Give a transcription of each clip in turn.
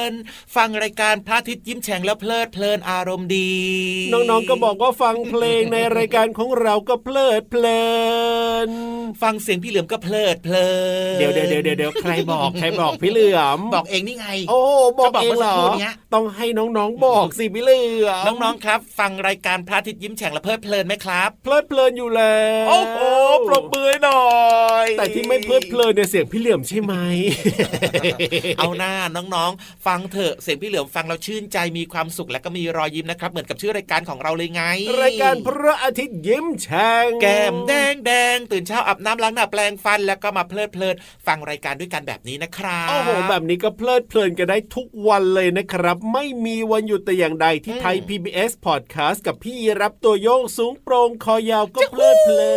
done ฟังรายการพระอาทิตย์ยิ้มแฉ่งแล้วเพลิดเพลินอารมณ์ดี น้องๆก็บอกว่าฟังเพลงในรายการของเราก็เพลิดเพลิน ฟังเสียงพี่เหลือมก็เพลิดเพลินเดี๋ยวเดี๋ยวเดี๋ยวใครบอกใครบอกพี่เหลือมบอกเองนี่ไง โอ้บอกเองเหรอต้องให้น้องๆบอกสิพี่เหลือมน้องๆครับ ฟังรายการพระอาทิตย์ยิ้มแฉ่งแล้วเพลิดเพลินไหมครับ เพลิดเพลินอยู่แล้วโอ้โหปรบมือหน่อย แต่ที่ไม่เพลิดเพลินเนี่ยเสียงพี่เหลือมใช่ไหมเอาหน้าน้องๆ ฟังเถอะเสียงพี่เหลือมฟังเราชื่นใจมีความสุขและก็มีรอยยิ้มนะครับเหมือนกับชื่อรายการของเราเลยไง รายการพระอาทิตย์ยิ้มแฉ่งแก้มแดงแดงตื่นเช้าอาบน้ำล้างหน้าแปลงฟัน แล้วก็มาเพลิดเพลินฟังรายการด้วยกันแบบนี้นะครับโอ้โหแบบนี้ก็เพลิดเพลินกันได้ทุกวันเลยนะครับ ไม่มีวันหยุดแต่อย่างใดที่ไทย PBS Podcast กับพี่รับตัวโยงสูงโปร่งคอยาวก็เพลิดเพลิ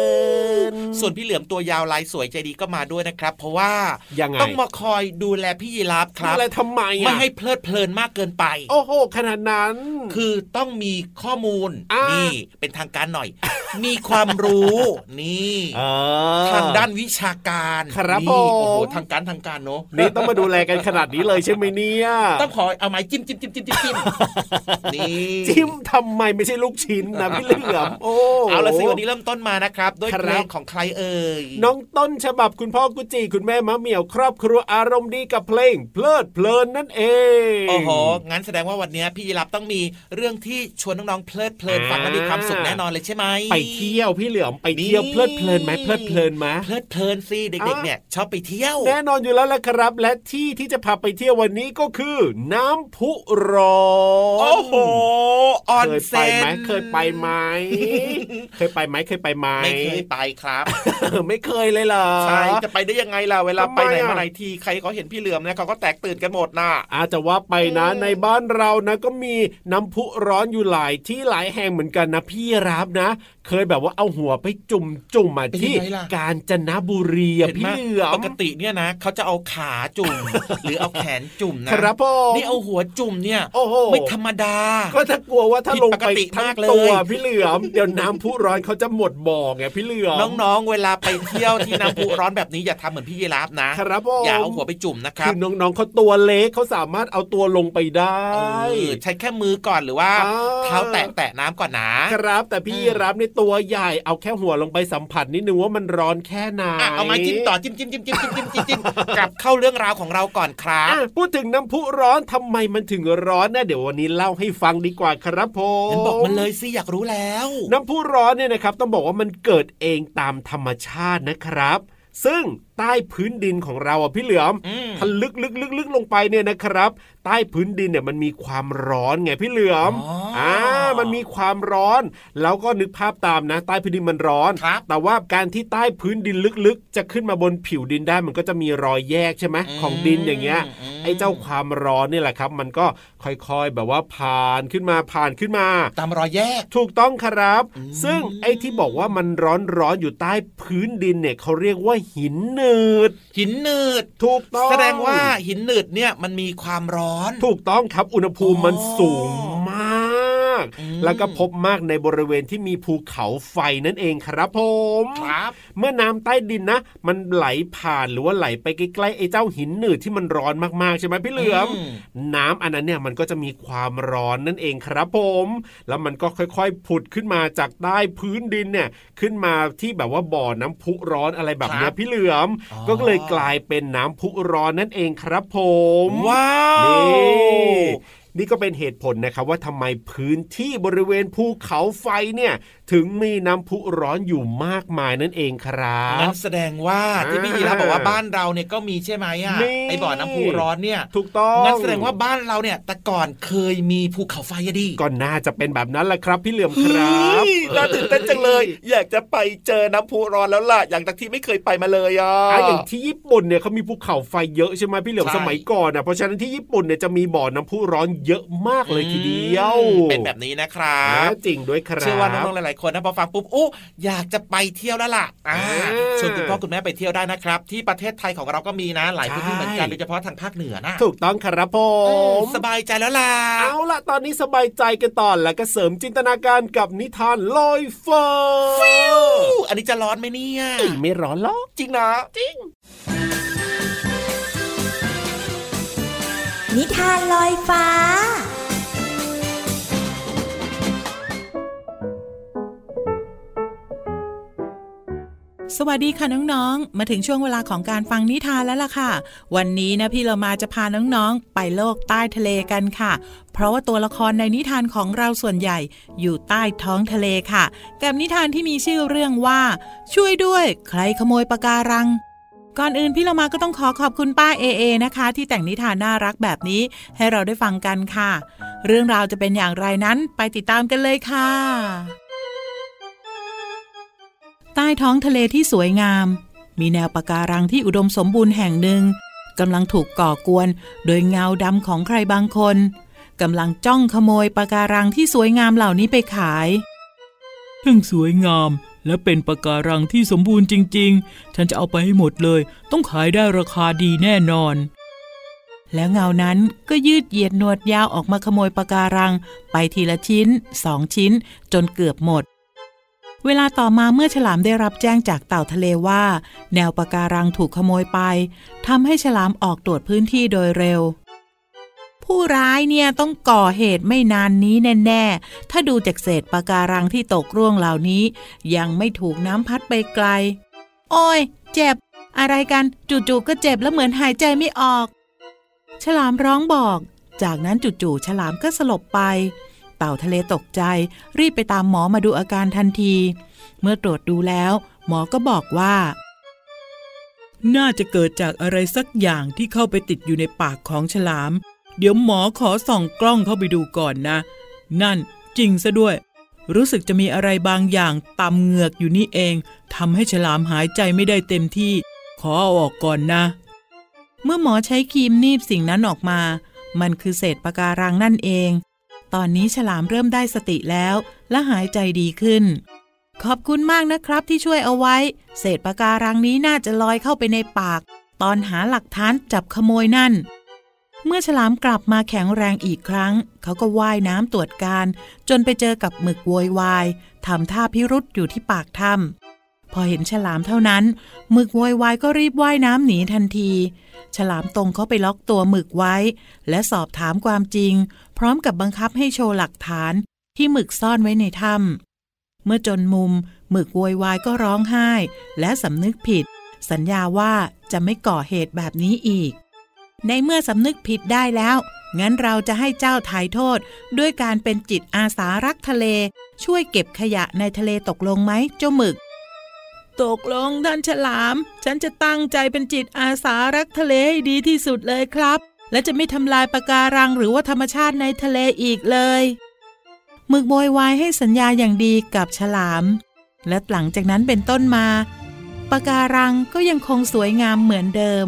นส่วนพี่เหลือมตัวยาวลายสวยใจดีก็มาด้วยนะครับ เพราะว่ายังไงต้องมาคอยดูแลพี่ยีรับครับอะไรทำไมไม่ให้เพลิดเพลมากเกินไป โอ้โหขนาดนั้น คือต้องมีข้อมูลอ่านี่นี่เป็นทางการหน่อย มีความรู้นี่เออทางด้านวิชาการครับนี่โอ้โหผมทางการทางการเนอะนี่ต้องมาดูแลกันขนาดนี้เลยใช่ไหมเนี่ยต้องขอเอาไม้จิ้มจิ้มจิ้มจิ้มจิ้มจิ้มนี่จิ้มทำไมไม่ใช่ลูกชิ้นนะพี่เหลือมโอ้เอาละสิวันนี้เริ่มต้นมานะครับด้วยครับเพลงของใครเอ่ยน้องต้นฉบับคุณพ่อกุจิคุณแม่มะเหมี่ยวครอบครัวอารมณ์ดีกับเพลงเพลิดเพลินนั่นเองโอ้โห งั้นแสดงว่าวันนี้พี่ยีรับต้องมีเรื่องที่ชวนน้องๆเพลิดเพลินอ่าฟังแล้วมีความสุขแน่นอนเลยใช่ไหมไปเที่ยวพี่เหลือมไปเที่ยวนี่เพลิดเพลินไหมเพลิดเพลินไหมเพลิดเพลินสิเด็กๆเนี่ยชอบไปเที่ยว แน่นอนอยู่แล้วละครับ และที่ที่จะพาไปเที่ยววันนี้ก็คือ น้ำพุร้อนโอ้โหออนเคยเซไปนไหมเคยไปไหมเคยไปไหมเคยไปไหมไม่เคยไปครับไม่เคยเลยเหรอใช่จะไปได้ยังไงล่ะเวลาทำไมไปไหนอะมาไหนทีใครเขาเห็นพี่เหลือมเนี่ยเขาก็แตกตื่นกันหมดน่ะอาจจะว่าไปนะ ในบ้านเรานะก็มีน้ำพุร้อนอยู่หลายที่หลายแห่งเหมือนกันนะพี่รับนะ เคยแบบว่าเอาหัวไปจุ่มจุ่มมาเป็นที่ยังไงล่ะกาญจนบุรีอะเห็นพี่ไหมเหลือมปกติเนี่ยนะเขาจะเอาขาจุ่มหรือเอาแขนจุ่มนะครับผมนี่เอาหัวจุ่มเนี่ยโอ้โหไม่ธรรมดา ก็ถ้ากลัวว่าถ้าผิดลงปกไปติทั้มางกเลยตัวพี่เหลือมเดี๋ยวน้ำพุร้อนเขาจะหมดบ่อไงพี่เหลือมน้องๆ เวลาไปเที่ยวที่น้ำพุร้อนแบบนี้อย่าทำเหมือนพี่ยีราฟนะครับผมอย่าเอาหัวไปจุ่มนะครับคือน้องๆเขาตัวเล็กเขาสามารถเอาตัวลงไปได้ใช้แค่มือก่อนหรือว่าเท้าแตะแตะน้ำก่อนนะครับ แต่พี่รับในตัวใหญ่เอาแค่หัวลงไปสัมผัสนิดนึงว่ามันร้อนแค่ไหนเอามาจิ้มต่อจิ้มจิ้มจิ้มจิ้มจิ้มจิ้มจิ้มกลับเข้าเรื่องราวของเราก่อนครับพูดถึงน้ำพุร้อนทำไมมันถึงร้อนน่ะเดี๋ยววันนี้เล่าให้ฟังดีกว่าครับผมบอกมันเลยสิอยากรู้แล้ว น้ำพุร้อนเนี่ยนะครับต้องบอกว่ามันเกิดเองตามธรรมชาตินะครับ ซึ่งใต้พื้นดินของเราอะพี่เหลือมอืมถ้าลึกลึกลึกลึกลงไปเนี่ยนะครับ ใต้พื้นดินเนี่ยมันมีความร้อนไงพี่เหลือมอ๋ออ่ มันมีความร้อน แล้วก็นึกภาพตามนะ ใต้พื้นดินมันร้อนครับแต่ว่าการที่ใต้พื้นดินลึกๆ จะขึ้นมาบนผิวดินได้มันก็จะมีรอยแยกใช่ไหมของดินอย่างเงี้ยมไอ้เจ้าความร้อนนี่แหละครับ มันก็ค่อยๆแบบว่าผ่านขึ้นมาผ่านขึ้นมา ตามรอยแยก ถูกต้องครับอืมซึ่งไอ้ที่บอกว่ามันร้อนร้อนๆอยู่ใต้พื้นดินเนี่ยเขาเรียกว่าหินหนืดหินหนืดถูกต้องแสดงว่าหินหนืดเนี่ยมันมีความร้อน ถูกต้องครับอุณหภูมิอ๋อมันสูงมาก อืมแล้วก็พบมากในบริเวณที่มีภูเขาไฟนั่นเองครับผมครับ เมื่อน้ำใต้ดินนะ มันไหลผ่านหรือว่าไหลไปใกล้ๆไอ้เจ้าหินหนืดที่มันร้อนมากๆใช่ไหมพี่เหลือมอืมน้ำอันนั้นเนี่ยมันก็จะมีความร้อนนั่นเองครับผม แล้วมันก็ค่อยๆผุดขึ้นมาจากใต้พื้นดินเนี่ยขึ้นมาที่แบบว่าบ่อน้ำพุร้อนอะไรแบบเนี้คยรับพี่เหลือมอ๋อก็เลยกลายเป็นน้ำพุร้อนนั่นเองครับผม ว้าว นี่นี่ก็เป็นเหตุผลนะครับว่าทำไมพื้นที่บริเวณภูเขาไฟเนี่ยถึงมีน้ำพุร้อนอยู่มากมายนั่นเองครังั้บนแสดงว่าที่พี่ยีราฟบอกว่าบ้านเราเนี่ยก็มีใช่ไหมอะนี่ไอบ่อน้ำพุร้อนเนี่ยถูกต้องงั้นแสดงว่าบ้านเราเนี่ยแต่ก่อนเคยมีภูเขาไฟอะดิก็น่าจะเป็นแบบนั้นแหละครับ พี่เหลือมครับน่าตื่นเต้นจังเลย อยากจะไปเจอน้ำพุร้อนแล้วล่ะ อย่างจากที่ไม่เคยไปมาเลยอะอะอย่างที่ญี่ปุ่นเนี่ยเขามีภูเขาไฟเยอะใช่ไหมพี่เหลือมใช่สมัยก่อนอะเพราะฉะนั้นที่ญี่ปุ่นเนี่ยจะมีบ่อน้ำพุร้อนเยอะมากเลยทีเดียวอืมเป็นแบบนี้นะครัอ่าบจริงด้วยครับเชื่อว่าน้องๆหลายๆคนนะพอฟังปุ๊บอู้อยากจะไปเที่ยวแล้วล่ะอ่าอ่าชวนคุณพ่อคุณแม่ไปเที่ยวได้นะครับ ที่ประเทศไทยของเราก็มีนะหลายพื้นที่ใช่เหมือนกันโดยเฉพาะทางภาคเหนือนะถูกต้องครับผอืมสบายใจแล้วล่ะเอาล่ะตอนนี้สบายใจกันต่อแล้วก็เสริมจินตนาการกับนิทานลอยฟ้าอู้อันนี้จะร้อนไหมเนี่ยเอ้ยไม่ร้อนหรอกจริงนะจริง นิทานลอยฟ้า สวัสดีค่ะน้องๆ มาถึงช่วงเวลาของการฟังนิทานแล้วล่ะค่ะ วันนี้นะพี่เรามาจะพาน้องๆ ไปโลกใต้ทะเลกันค่ะ เพราะว่าตัวละครในนิทานของเราส่วนใหญ่อยู่ใต้ท้องทะเลค่ะ กับนิทานที่มีชื่อเรื่องว่า ช่วยด้วย ใครขโมยปะการัง ก่อนอื่นพี่เรามาก็ต้องขอขอบคุณป้าเอเอนะคะ ที่แต่งนิทานน่ารักแบบนี้ให้เราได้ฟังกันค่ะ เรื่องราวจะเป็นอย่างไรนั้นไปติดตามกันเลยค่ะ ใต้ท้องทะเลที่สวยงาม มีแนวปะการังที่อุดมสมบูรณ์แห่งหนึ่งกำลังถูกก่อกวน โดยเงาดำของใครบางคนกำลังจ้องขโมยปะการังที่สวยงามเหล่านี้ไปขายทั้งสวยงาม และเป็นปะการังที่สมบูรณ์จริง ๆ ฉันจะเอาไปให้หมดเลย ต้องขายได้ราคาดีแน่นอน แล้วเงานั้นก็ยืดเหยียดหนวดยาวออกมาขโมยปะการัง ไปทีละชิ้นสองชิ้น จนเกือบหมด เวลาต่อมาเมื่อฉลามได้รับแจ้งจากเต่าทะเลว่า แนวปะการังถูกขโมยไปทำให้ฉลามออกตรวจพื้นที่โดยเร็ว ผู้ร้ายเนี่ยต้องก่อเหตุไม่นานนี้แน่ๆ ถ้าดูจากเศษปะการังที่ตกร่วงเหล่านี้ ยังไม่ถูกน้ำพัดไปไกล โอ้ย เจ็บ อะไรกันจู่ๆก็เจ็บแล้วเหมือนหายใจไม่ออก ฉลามร้องบอก จากนั้นจู่ๆฉลามก็สลบไป เต่าทะเลตกใจ รีบไปตามหมอมาดูอาการทันที เมื่อตรวจดูแล้ว หมอก็บอกว่าน่าจะเกิดจากอะไรสักอย่างที่เข้าไปติดอยู่ในปากของฉลาม เดี๋ยวหมอขอส่องกล้องเข้าไปดูก่อนนะ นั่นจริงซะด้วย รู้สึกจะมีอะไรบางอย่างตำเหงือกอยู่นี่เองทำให้ฉลามหายใจไม่ได้เต็มที่ ขอเอาออกก่อนนะ เมื่อหมอใช้ครีมนีบสิ่งนั้นออกมา มันคือเศษปะการังนั่นเอง ตอนนี้ฉลามเริ่มได้สติแล้ว และหายใจดีขึ้น ขอบคุณมากนะครับที่ช่วยเอาไว้ เศษปะการังนี้น่าจะลอยเข้าไปในปาก ตอนหาหลักฐานจับขโมยนั่น เมื่อฉลามกลับมาแข็งแรงอีกครั้ง เขาก็ว่ายน้ำตรวจการ จนไปเจอกับหมึกโวยวายทำท่าพิรุษอยู่ที่ปากถ้ำพอเห็นฉลามเท่านั้นหมึกโวยวายก็รีบว่ายน้ำหนีทันที ฉลามตรงเขาไปล็อกตัวหมึกไว้ และสอบถามความจริง พร้อมกับบังคับให้โชว์หลักฐานที่หมึกซ่อนไว้ในถ้ำเมื่อจนมุมหมึกโวยวายก็ร้องไห้ และสำนึกผิด สัญญาว่าจะไม่ก่อเหตุแบบนี้อีก ในเมื่อสำนึกผิดได้แล้ว งั้นเราจะให้เจ้าถ่ายโทษ ด้วยการเป็นจิตอาสารักทะเล ช่วยเก็บขยะในทะเลตกลงไหมเจ้าหมึก ตกลงท่านฉลาม ฉันจะตั้งใจเป็นจิตอาสารักทะเลให้ดีที่สุดเลยครับ และจะไม่ทำลายปะการังหรือว่าธรรมชาติในทะเลอีกเลยหมึกโวยวายให้สัญญาอย่างดีกับฉลาม และหลังจากนั้นเป็นต้นมาปะการังก็ยังคงสวยงามเหมือนเดิม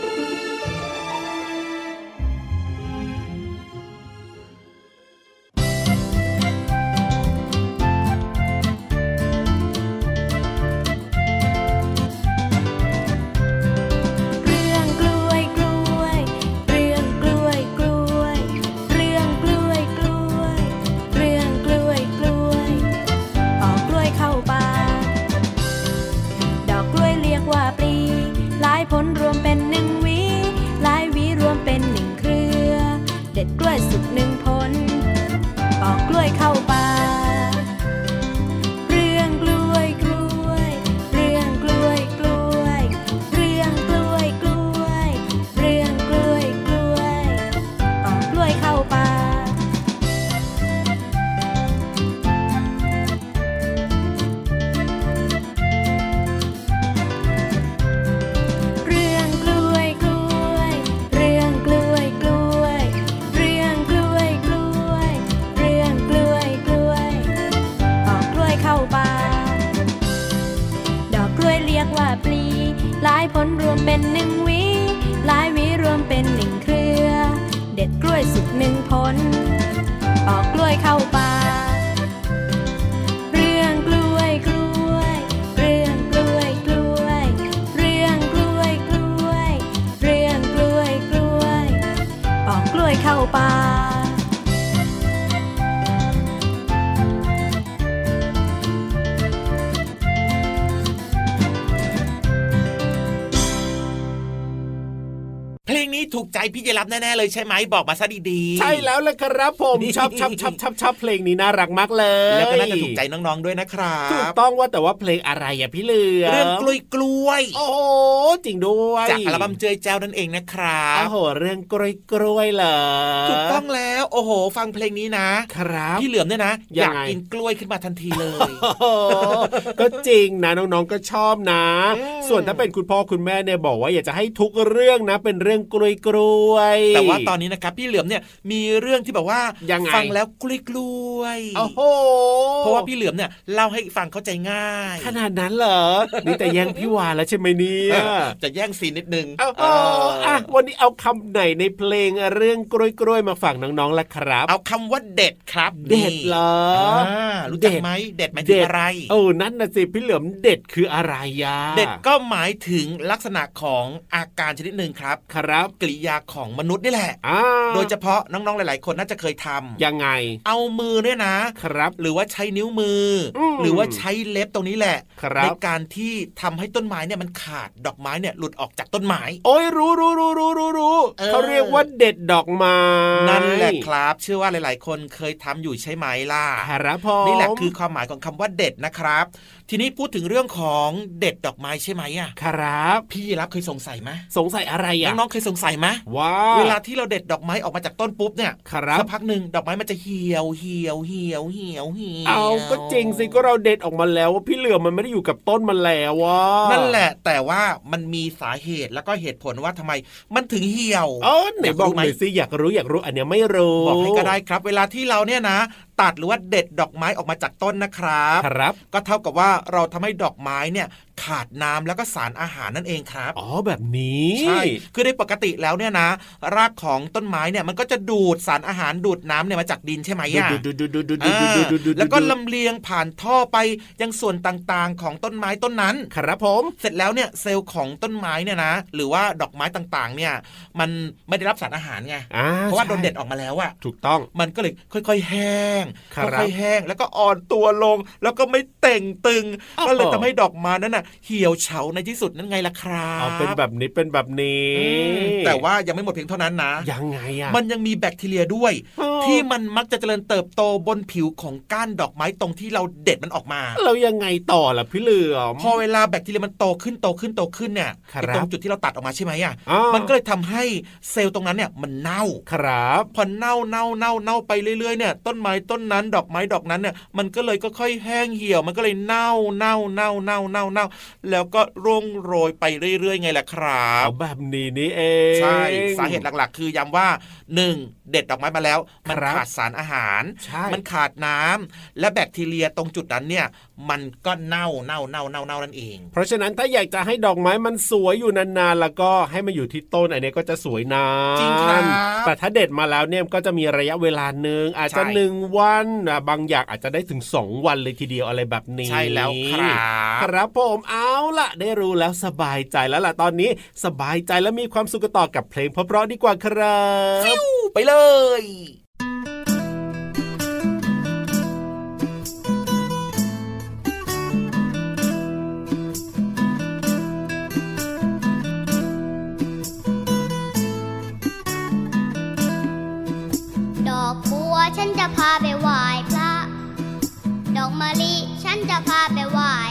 ปอกกล้วยเข้าไป ใจพี่เจรับแน่ๆเลยใช่ไหมบอกมาซะดีๆ ใช่แล้วละครับผมชอบชอบชอบชอบชอบเพลงนี้น่ารักมากเลย แล้วก็น่าจะถูกใจน้องๆด้วยนะครับถูกต้องว่าแต่ว่าเพลงอะไรอะพี่เหลือเรื่องกล้วยกล้วยโอ้จริงด้วยจากอัลบั้มเจยเจ้านั่นเองนะครับโอ้โหเรื่องกล้วยกล้วยเหรอถูกต้องแล้วโอ้โห ฟังเพลงนี้นะ ครับพี่เหลือมเนี่ยนะ อยากกินกล้วยขึ้นมาทันทีเลยก็จริงนะน้องๆก็ชอบนะ ส่วนถ้าเป็นคุณพ่อคุณแม่เนี่ยบอกว่าอยากจะให้ทุกเรื่องนะ เป็นเรื่องกล้วยกล้วยๆแต่ว่าตอนนี้นะครับพี่เหลือมเนี่ยมีเรื่องที่แบบว่ายังไงฟังแล้วกล้วยกล้วยๆโอ้โหเพราะว่าพี่เหลือมเนี่ยเล่าให้ฟังเข้าใจง่าย ขนาดนั้นเหรอนี่แต่แย่งพี่วานแล้วใช่ไหมเนี่ยจะแย่งซีนนิดนึงโอ้โหอะวันนี้เอาคำไหนในเพลงเรื่องกล้วยกล้วยๆมาฝากน้องๆล่ะครับ เอาคำว่าเด็ดครับเด็ดเหรออ่ารู้จักไหมเด็ดหมายถึงอะไรเออนั่นน่ะสิพี่เหลือมเด็ดคืออะไรยาเด็ดก็หมายถึงลักษณะของอาการชนิดหนึ่งครับ ครับกริยาของมนุษย์นี่แหละอ่าโดยเฉพาะน้องๆ หลาย ๆ คนน่าจะเคยทำยังไง เอามือเนี่ยนะ ครับ หรือว่าใช้นิ้วมืออมหรือว่าใช้เล็บตรงนี้แหละครับในการที่ทำให้ต้นไม้เนี่ยมันขาดดอกไม้เนี่ยหลุดออกจากต้นไม้ โอ้ยรู้รู้รู้รู้รู้รู้เออเขาเรียกว่าเด็ดดอกไม้นั่นแหละครับ เชื่อว่าหลาย ๆ คนเคยทำอยู่ใช่ไหมล่ะครับผมนี่แหละคือความหมายของคำว่าเด็ดนะครับ ทีนี้พูดถึงเรื่องของเด็ดดอกไม้ใช่ไหมอะครับ พี่รับเคยสงสัยไหมสงสัยอะไรอะน้องๆเคยสงสัยไหมว่าเวลาที่เราเด็ดดอกไม้ออกมาจากต้นปุ๊บเนี่ยครับสักพักหนึ่งดอกไม้มันจะเหี่ยวเหี่ยวเหี่ยวเหี่ยวเหี่ยวเอาก็จริงสิก็เราเด็ดออกมาแล้วว่าพี่เหลือมมันไม่ได้อยู่กับต้นมันแล้วว่านั่นั่นแหละ แต่ว่ามันมีสาเหตุแล้วก็เหตุผลว่าทำไม มันถึงเหี่ยวเออไหนบอกรู้หไหมน่อยสิอยากรู้อยากรู้อันเนี้ยไม่รู้บอกให้ก็ได้ครับ เวลาที่เราเนี่ยนะ ตัดหรือว่าเด็ดดอกไม้ออกมาจากต้นนะครับครับ ก็เท่ากับว่าเราทำให้ดอกไม้เนี่ยขาดน้ำแล้วก็สารอาหารนั่นเองครับ อ๋อแบบนี้ใช่คือในปกติแล้วเนี่ยนะ รากของต้นไม้เนี่ยมันก็จะดูดสารอาหารดูดน้ำเนี่ยมาจากดินใช่ไหมอะดูดูดูดูดูดูอ่าดูดูดูแล้วก็ลำเลียงผ่านท่อไปยังส่วนต่างๆของต้นไม้ต้นนั้น ครับผมเสร็จแล้วเนี่ยเซลล์ของต้นไม้เนี่ยนะ หรือว่าดอกไม้ต่างๆ เนี่ยมันไม่ได้รับสารอาหารไงอ่าเพราะว่าโดนใช่เด็ดออกมาแล้วอะถูกต้องมันก็เลยค่อย ๆ แห้งครับค่อยๆแห้ง แล้วก็อ่อนตัวลง แล้วก็ไม่เต่งตึงอ้าวก็เลยทำให้ดอกไม้นั้นน่ะเหี่ยวเฉาในที่สุดนั่นไงล่ะครับเอาเป็นแบบนี้เป็นแบบนี้อืมแต่ว่ายังไม่หมดเพียงเท่านั้นนะยังไงอะมันยังมีแบคทีเรียด้วยอ๋อที่มันมักจะเจริญเติบโตบนผิวของก้านดอกไม้ตรงที่เราเด็ดมันออกมา เรายังไงต่อล่ะพี่เหลือมพอเวลาแบคทีเรียมันโตขึ้นโตขึ้นโตขึ้นเนี่ยครับไอ้ตรงจุดที่เราตัดออกมาใช่ไหมอะอ่ามัมันก็เลยทำให้เซลล์ตรงนั้นเนี่ยมันเน่าครับพอเน่าเน่าเน่าเน่าไปเรื่อยๆเนี่ยต้นไม้ต้นนั้นดอกไม้ดอกนั้นเนี่ยมันก็เลยก็ค่อยๆแห้งเหี่ยวมันก็เลยเน่าเน่าเน่าเน่าเน่าเน่าแล้วก็ร่วงโรยไปเรื่อยๆ ไงล่ะครับเอาแบบนี้นี่เองใช่สาเหตุหลักๆ คือย้ำว่าหนึ่งเด็ดดอกไม้มาแล้ว มันครับขาดสารอาหารใช่มันขาดน้ำและแบคทีเรียตรงจุดนั้นเนี่ย มันก็เน่าเน่าเน่าเน่าเน่านั่นเอง เพราะฉะนั้นถ้าอยากจะให้ดอกไม้มันสวยอยู่นานๆแล้วก็ให้มันอยู่ที่ต้นอันนี้ก็จะสวยนานจริงครับแต่ถ้าเด็ดมาแล้วเนี่ยก็จะมีระยะเวลาหนึ่งอาจจะใช่หนึ่งวันอะบางอย่างอาจจะได้ถึงสองวันเลยทีเดียวอะไรแบบนี้ใช่แล้วครับครับผมเอาล่ะ ได้รู้แล้วสบายใจแล้วล่ะตอนนี้ สบายใจและมีความสุขกันต่อกับเพลงเพราะๆดีกว่าครับไปเลยดอกบัวฉันจะพาไปไหว้พระ ดอกมะลิ ฉันจะพาไปไหว้แม่ด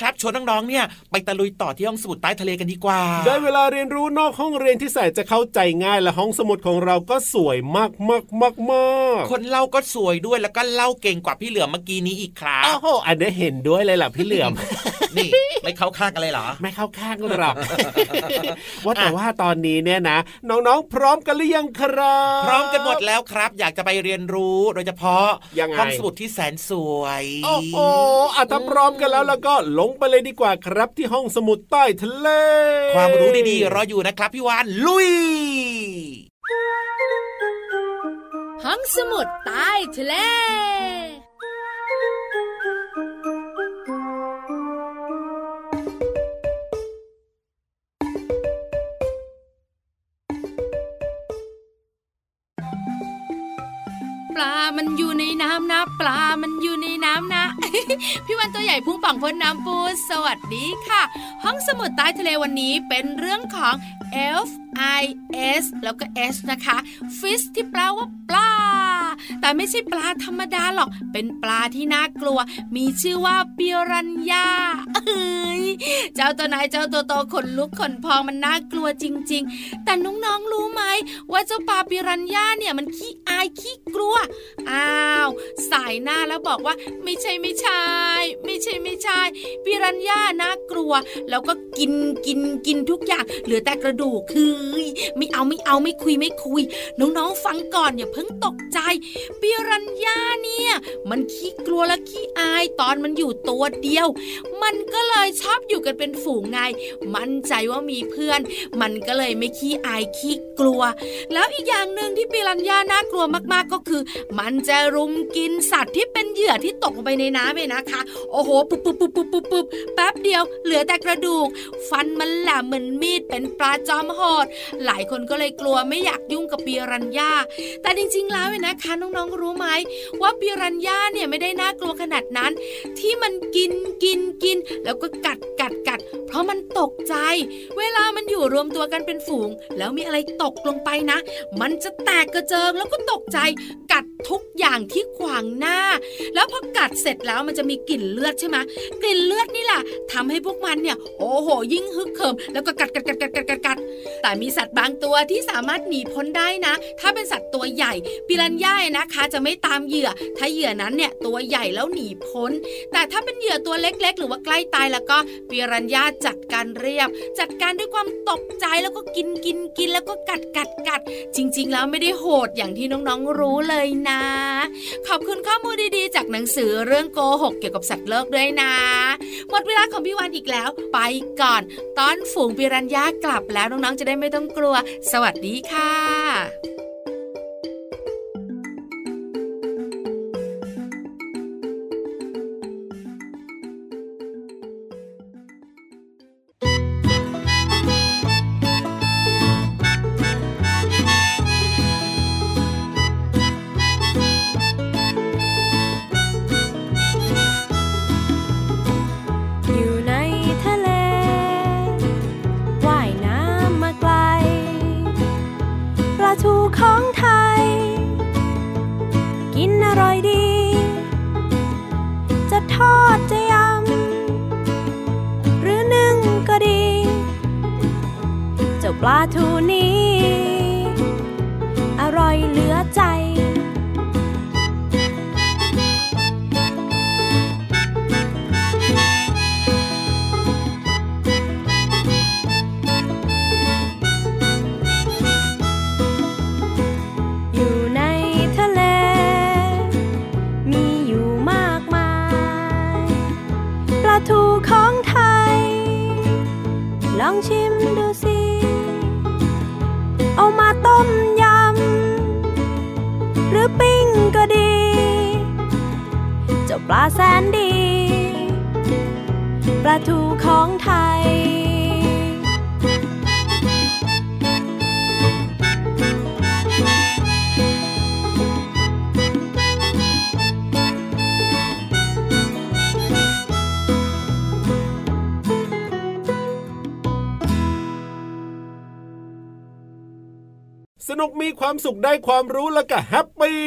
ครับชวนน้องๆเนี่ยไปตะลุยต่อที่ห้องสมุดใต้ทะเลกันดีกว่า ได้เวลาเรียนรู้นอกห้องเรียนที่แสนจะเข้าใจง่ายและห้องสมุดของเราก็สวยมากมากมากมากคนเล่าก็สวยด้วยแล้วก็เล่าเก่งกว่าพี่เหลือมเมื่อกี้นี้อีกครัโอ้บโหอันนี้เห็นด้วยเลยล่ะพี่เหลือมนี่ไม่เข้าข้างกันเลยเหรอ ไม่เข้าข้างหรอกว่าแต่ว่าตอนนี้เนี่ยนะ น้องๆ พร้อมกันหรือยังครับ พร้อมกันหมดแล้วครับ อยากจะไปเรียนรู้โดยเฉพาะยังไงห้องสมุดที่แสนสวย โอ้โหอะถ้าพร้อมกันแล้วแล้วก็ลงไปเลยดีกว่าครับที่ห้องสมุดใต้ทะเล ความรู้ดีๆรออยู่นะครับพี่วานลุย ห้องสมุดใต้ทะเลปลา มันอยู่ในน้ำนะ ปลา มันอยู่ในน้ำนะ พี่วันตัวใหญ่พุ่งป่องพ้นน้ำปูสวัสดีค่ะ ห้องสมุดใต้ทะเลวันนี้เป็นเรื่องของ F I S แล้วก็ S นะคะ Fish ที่แปลว่าปลา แต่ไม่ใช่ปลาธรรมดาหรอก เป็นปลาที่น่ากลัว มีชื่อว่าปิรันยาเอ้ยเจ้าตัวไหนเจ้าตัวโตขนลุกขนพองมันน่ากลัวจริง ๆ แต่น้องๆรู้ไหม ว่าเจ้าปลาปิรันยาเนี่ยมันขี้อายขี้กลัว อ้าว สายหน้าแล้วบอกว่า ไม่ใช่ไม่ใช่ ไม่ใช่ไม่ ใช่ปิรันย่าน่ากลัว แล้วก็กินกินกินทุกอย่างเหลือแต่กระดูกคือไม่เอาไม่เอาไม่คุยไม่คุย น้องๆฟังก่อนอย่าเพิ่งตกใจปิรันย่าเนี่ย มันขี้กลัวและขี้อายตอนมันอยู่ตัวเดียว มันก็เลยชอบอยู่กันเป็นฝูงไง มั่นใจว่ามีเพื่อน มันก็เลยไม่ขี้อายขี้กลัว แล้วอีกอย่างหนึ่งที่ปิรันย่าน่ากลัวมากๆก็คือ มันจะรุมกินสัตว์ที่เป็นเหยื่อที่ตกลงไปในน้ำเลยนะคะ โอ้โหปุ๊บปุ๊บปุ๊บปุ๊บปุ๊บปุ๊บแป๊บเดียวเหลือแต่กระดูก ฟันมันแหลมเหมือนมีดเป็นปลาจอมโหด หลายคนก็เลยกลัวไม่อยากยุ่งกับปิรันย่าแต่จริง ๆ แล้วเนี่ยนะคะน้องๆรู้ไหมว่าปิรันย่าเนี่ยไม่ได้น่ากลัวขนาดนั้น ที่มันกินกินกิน แล้วก็กัดกัดกัด เพราะมันตกใจ เวลามันอยู่รวมตัวกันเป็นฝูง แล้วมีอะไรตกลงไปนะ มันจะแตกกระเจิงแล้วก็ตกใจ กัดทุกอย่างที่ขวางหน้า แล้วพอกัดเสร็จแล้วมันจะมีกลิ่นเลือดใช่ไหมกลิ่นเลือดนี่แหละทำให้พวกมันเนี่ย โอ้โห ยิ่งฮึกเหิมแล้วก็กัดกัดกัดกัดกัดกัดกัดแต่มีสัตว์บางตัวที่สามารถหนีพ้นได้นะ ถ้าเป็นสัตว์ตัวใหญ่ปิรันย่าเนี่ยนะคะ จะไม่ตามเหยื่อ ถ้าเหยื่อนั้นเนี่ยตัวใหญ่แล้วหนีพ้น แต่ถ้าเป็นเหยื่อตัวเล็ก ๆ หรือว่าใกล้ตายแล้วก็ปิรันย่าจัดการเรียบ จัดการด้วยความตกใจแล้วก็กินกินกินแล้วก็กัดกัดกัด จริง ๆ แล้วไม่ได้โหดอย่างที่น้องๆรู้เลยนะ ขอบคุณข้อมูลดีๆ จากหนังสือเรื่องโกหกเกี่ยวกับสัตว์โลกด้วยนะหมดเวลาของพี่วันอีกแล้ว ไปก่อนตอนฝูงปิรันยากลับแล้วน้องๆจะได้ไม่ต้องกลัว สวัสดีค่ะ แสนดีปลาทูของไทย นุกมีความสุขได้ความรู้แล้วก็แฮปปี้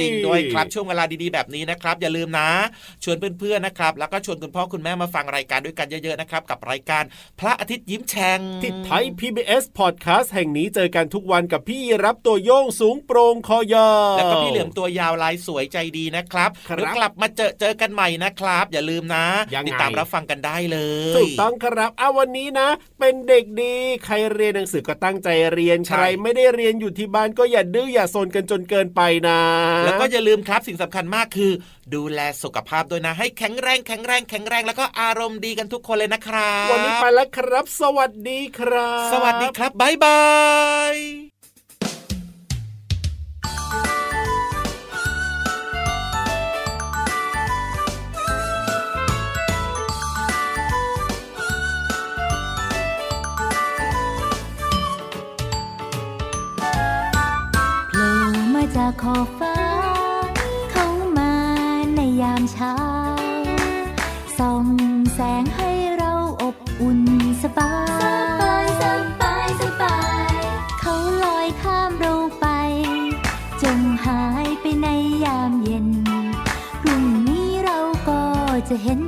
จริงด้วยครับช่วงเวลาดีๆแบบนี้นะครับ อย่าลืมนะ ชวนเพื่อนๆนะครับแล้วก็ชวนคุณพ่อคุณแม่มาฟังรายการด้วยกันเยอะๆนะครับกับรายการพระอาทิตย์ยิ้มแฉ่งที่ไทย PBS Podcast แห่งนี้เจอกันทุกวันกับพี่รับตัวโยงสูงโปร่งคอยาวแล้วก็พี่เหลือมตัวยาวลายสวยใจดีนะครับครับเดี๋ยวกลับมาเจอเจอกันใหม่นะครับ อย่าลืมนะยังไงติดตามรับฟังกันได้เลยถูกต้องครับเอาวันนี้นะ เป็นเด็กดีใครเรียนหนังสือก็ตั้งใจเรียนใช่ใครไม่ได้เรียนอยู่ที่บ้านก็อย่าดื้ออย่าซนกันจนเกินไปนะ แล้วก็อย่าลืมครับสิ่งสำคัญมากคือ ดูแลสุขภาพด้วยนะ ให้แข็งแรงแข็งแรงแข็งแรงแล้วก็อารมณ์ดีกันทุกคนเลยนะครับ วันนี้ไปแล้วครับ สวัสดีครับ สวัสดีครับบ๊ายบาย ขอฟ้า เข้ามาในยามเช้า ส่องแสงให้เราอบอุ่นสบาย สบาย สบาย เขาลอยข้ามเราไป จงหายไปในยามเย็น พรุ่งนี้เราก็จะเห็น